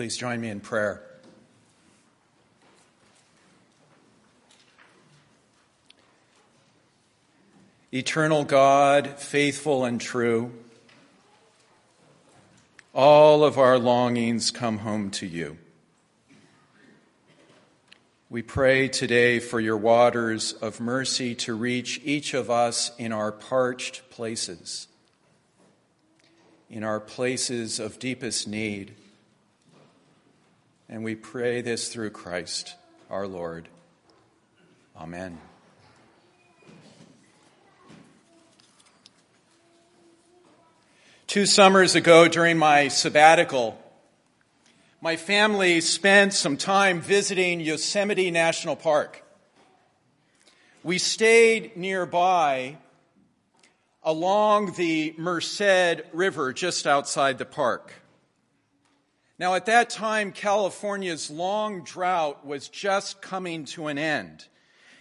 Please join me in prayer. Eternal God, faithful and true, all of our longings come home to you. We pray today for your waters of mercy to reach each of us in our parched places, in our places of deepest need. And we pray this through Christ our Lord. Amen. Two summers ago, during my sabbatical, my family spent some time visiting Yosemite National Park. We stayed nearby along the Merced River just outside the park. Now, at that time, California's long drought was just coming to an end,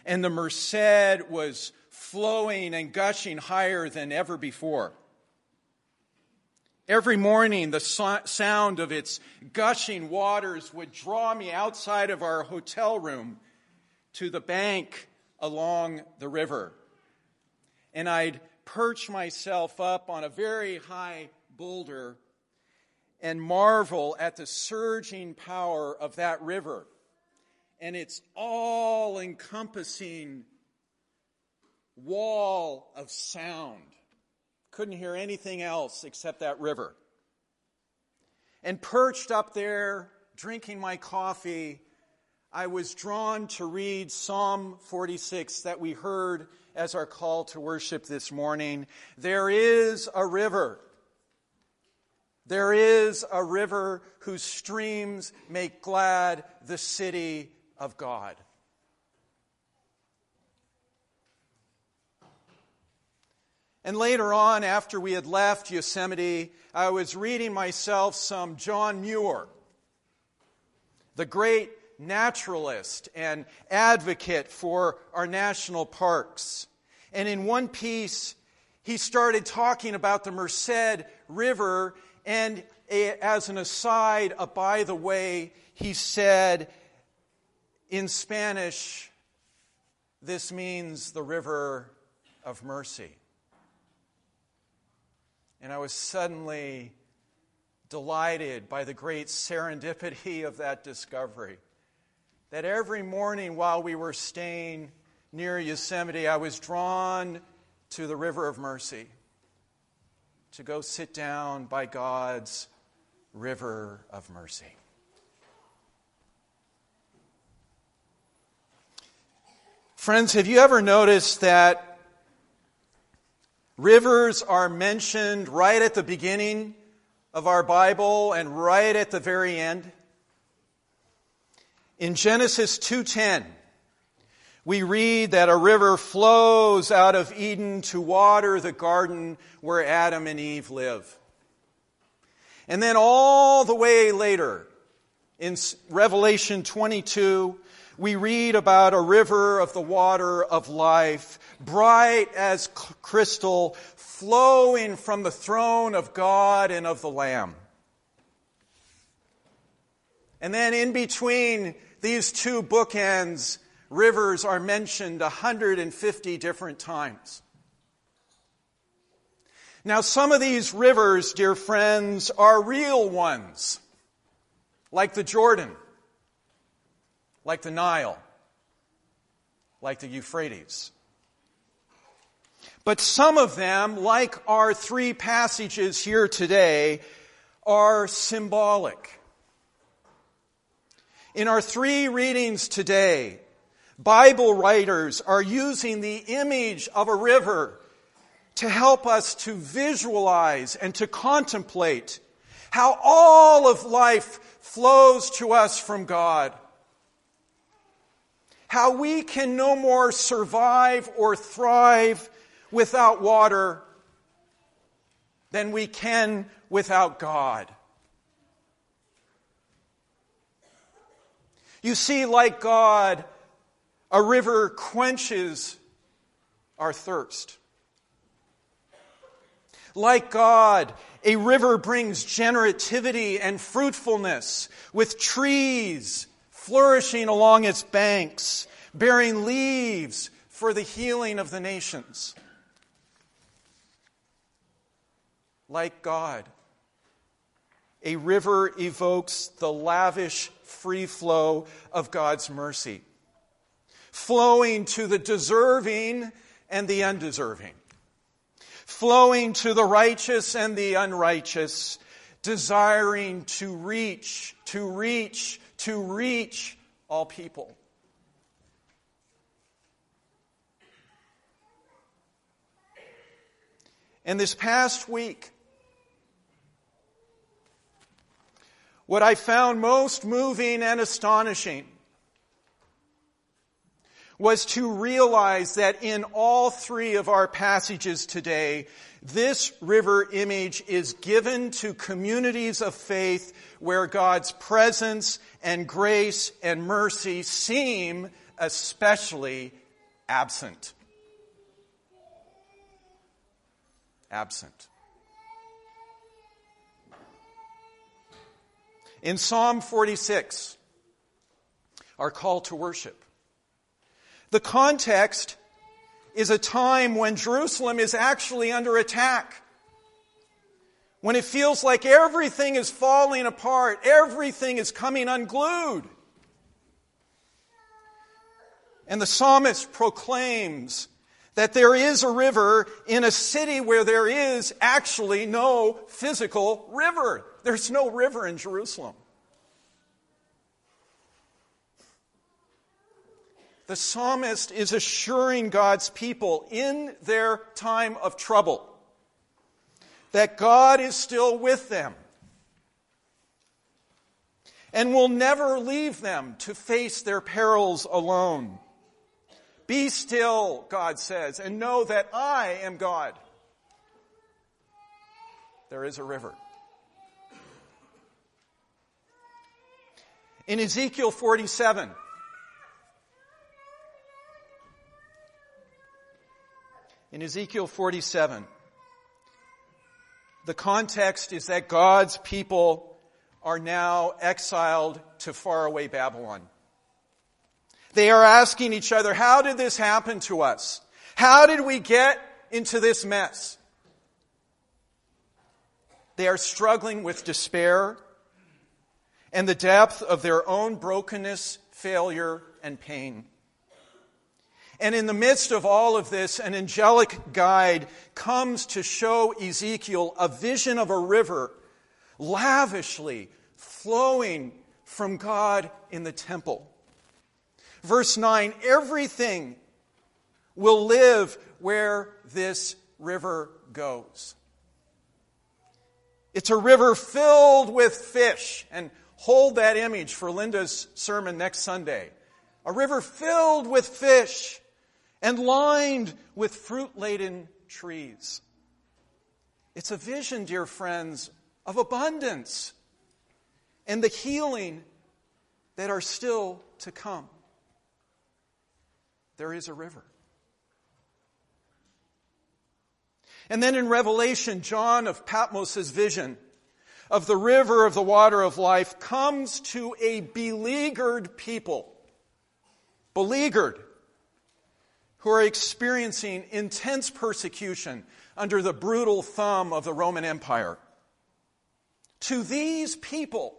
and the Merced was flowing and gushing higher than ever before. Every morning, the sound of its gushing waters would draw me outside of our hotel room to the bank along the river. And I'd perch myself up on a very high boulder and marvel at the surging power of that river and its all encompassing wall of sound couldn't hear anything else except that river. And perched up there, drinking my coffee, I was drawn to read Psalm 46 that we heard as our call to worship this morning. There is a river. There is a river whose streams make glad the city of God. And later on, after we had left Yosemite, I was reading myself some John Muir, the great naturalist and advocate for our national parks. And in one piece, he started talking about the Merced River, and as an aside, a by the way, he said in Spanish, this means the river of mercy. And I was suddenly delighted by the great serendipity of that discovery. That every morning while we were staying near Yosemite, I was drawn to the River of Mercy to go sit down by God's River of Mercy. Friends, have you ever noticed that Rivers are mentioned right at the beginning of our Bible and right at the very end. In Genesis 2:10, we read that a river flows out of Eden to water the garden where Adam and Eve live. And then all the way later, in Revelation 22, we read about a river of the water of life, bright as crystal, flowing from the throne of God and of the Lamb. And then in between these two bookends, rivers are mentioned 150 different times. Now, some of these rivers, dear friends, are real ones, like the Jordan like the Nile, like the Euphrates. But some of them, like our three passages here today, are symbolic. In our three readings today, Bible writers are using the image of a river to help us to visualize and to contemplate how all of life flows to us from God how we can no more survive or thrive without water than we can without God. You see, like God, a river quenches our thirst. Like God, a river brings generativity and fruitfulness with trees flourishing along its banks, bearing leaves for the healing of the nations. Like God, a river evokes the lavish free flow of God's mercy, flowing to the deserving and the undeserving flowing to the righteous and the unrighteous, desiring to reach, to reach, to reach all people. And this past week, what I found most moving and astonishing was to realize that in all three of our passages today, this river image is given to communities of faith where God's presence and grace and mercy seem especially absent. Absent. In Psalm 46, our call to worship, the context is a time when Jerusalem is actually under attack. When it feels like everything is falling apart, everything is coming unglued. And the psalmist proclaims that there is a river in a city where there is actually no physical river. There's no river in Jerusalem. The psalmist is assuring God's people in their time of trouble that God is still with them and will never leave them to face their perils alone. Be still, God says, and know that I am God. There is a river. In Ezekiel 47, in Ezekiel 47, the context is that God's people are now exiled to faraway Babylon. They are asking each other, how did this happen to us? How did we get into this mess? They are struggling with despair and the depth of their own brokenness, failure, and pain. And in the midst of all of this, an angelic guide comes to show Ezekiel a vision of a river lavishly flowing from God in the temple. Verse 9 everything will live where this river goes. It's a river filled with fish. And hold that image for Linda's sermon next Sunday. A river filled with fish and lined with fruit laden trees. It's a vision, dear friends, of abundance and the healing that are still to come. There is a river. And then in Revelation, John of Patmos' vision of the river of the water of life comes to a beleaguered people. Beleaguered who are experiencing intense persecution under the brutal thumb of the Roman Empire. To these people,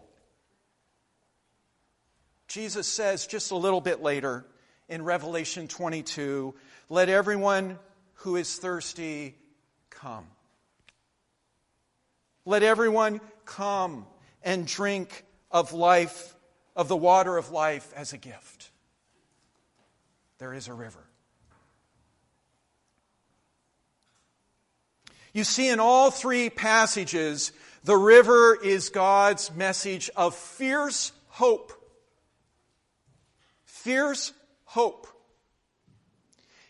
Jesus says just a little bit later in Revelation 22 let everyone who is thirsty come. Let everyone come and drink of life, of the water of life as a gift. There is a river. You see, in all three passages, the river is God's message of fierce hope. Fierce hope.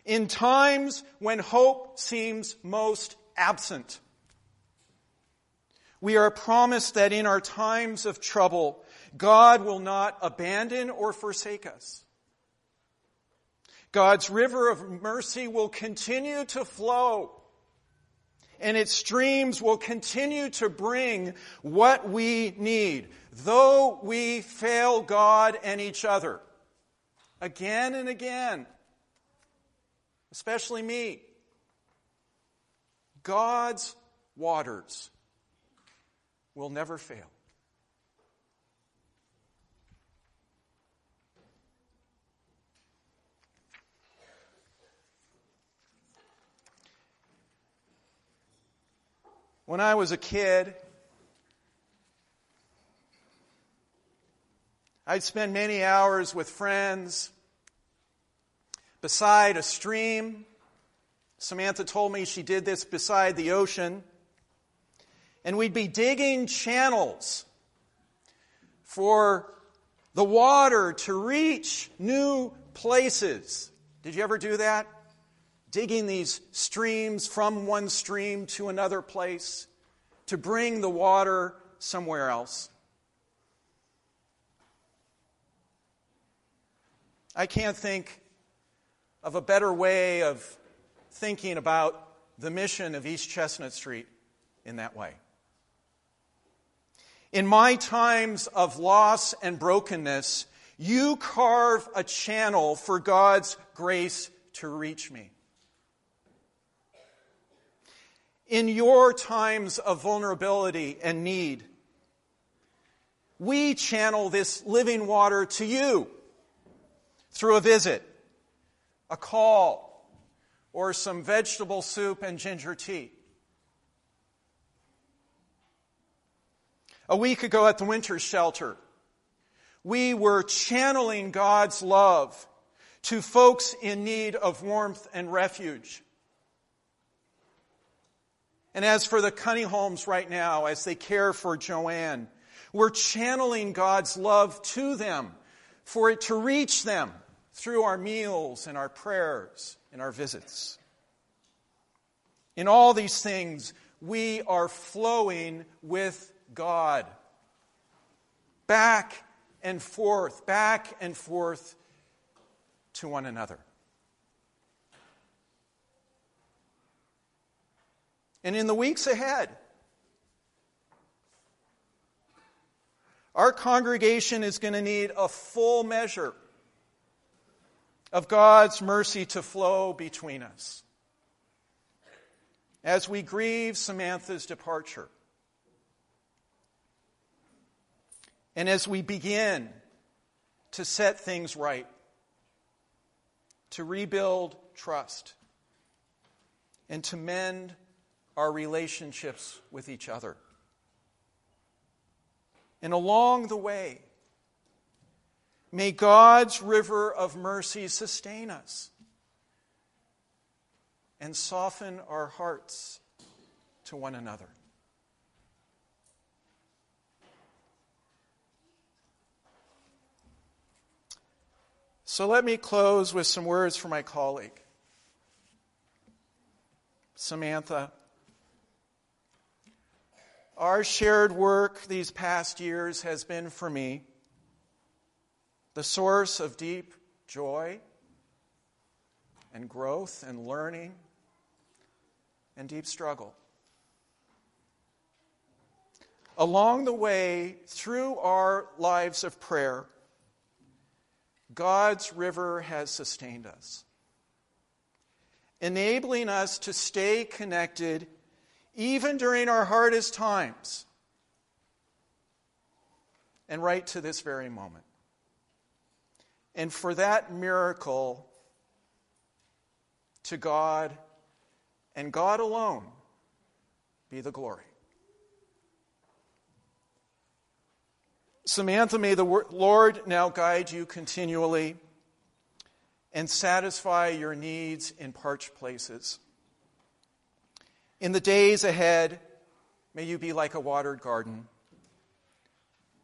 In times when hope seems most absent, we are promised that in our times of trouble, God will not abandon or forsake us. God's river of mercy will continue to flow and its streams will continue to bring what we need, though we fail God and each other. Again and again. Especially me. God's waters will never fail. When I was a kid, I'd spend many hours with friends beside a stream. Samantha told me she did this beside the ocean. And we'd be digging channels for the water to reach new places. Did you ever do that? Digging these streams from one stream to another place to bring the water somewhere else. I can't think of a better way of thinking about the mission of East Chestnut Street in that way. In my times of loss and brokenness, you carve a channel for God's grace to reach me. In your times of vulnerability and need. We channel this living water to you through a visit, a call, or some vegetable soup and ginger tea. A week ago at the winter shelter, we were channeling God's love to folks in need of warmth and refuge. And as for the Cunninghams right now, as they care for Joanne, we're channeling God's love to them for it to reach them through our meals and our prayers and our visits. In all these things, we are flowing with God. Back and forth, back and forth to one another. And in the weeks ahead. Our congregation is going to need a full measure of God's mercy to flow between us as we grieve Samantha's departure. And as we begin to set things right, to rebuild trust, and to mend our relationships with each other. And along the way, may God's river of mercy sustain us and soften our hearts to one another. So let me close with some words from my colleague, Samantha our shared work these past years has been for me the source of deep joy and growth and learning and deep struggle. Along the way, through our lives of prayer, God's river has sustained us, enabling us to stay connected even during our hardest times, and right to this very moment. And for that miracle, to God and God alone be the glory. Samantha, may the Lord now guide you continually and satisfy your needs in parched places. In the days ahead, may you be like a watered garden,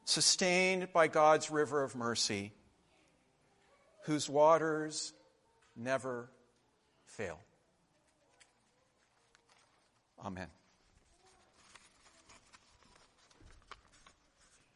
sustained by God's river of mercy, whose waters never fail. Amen.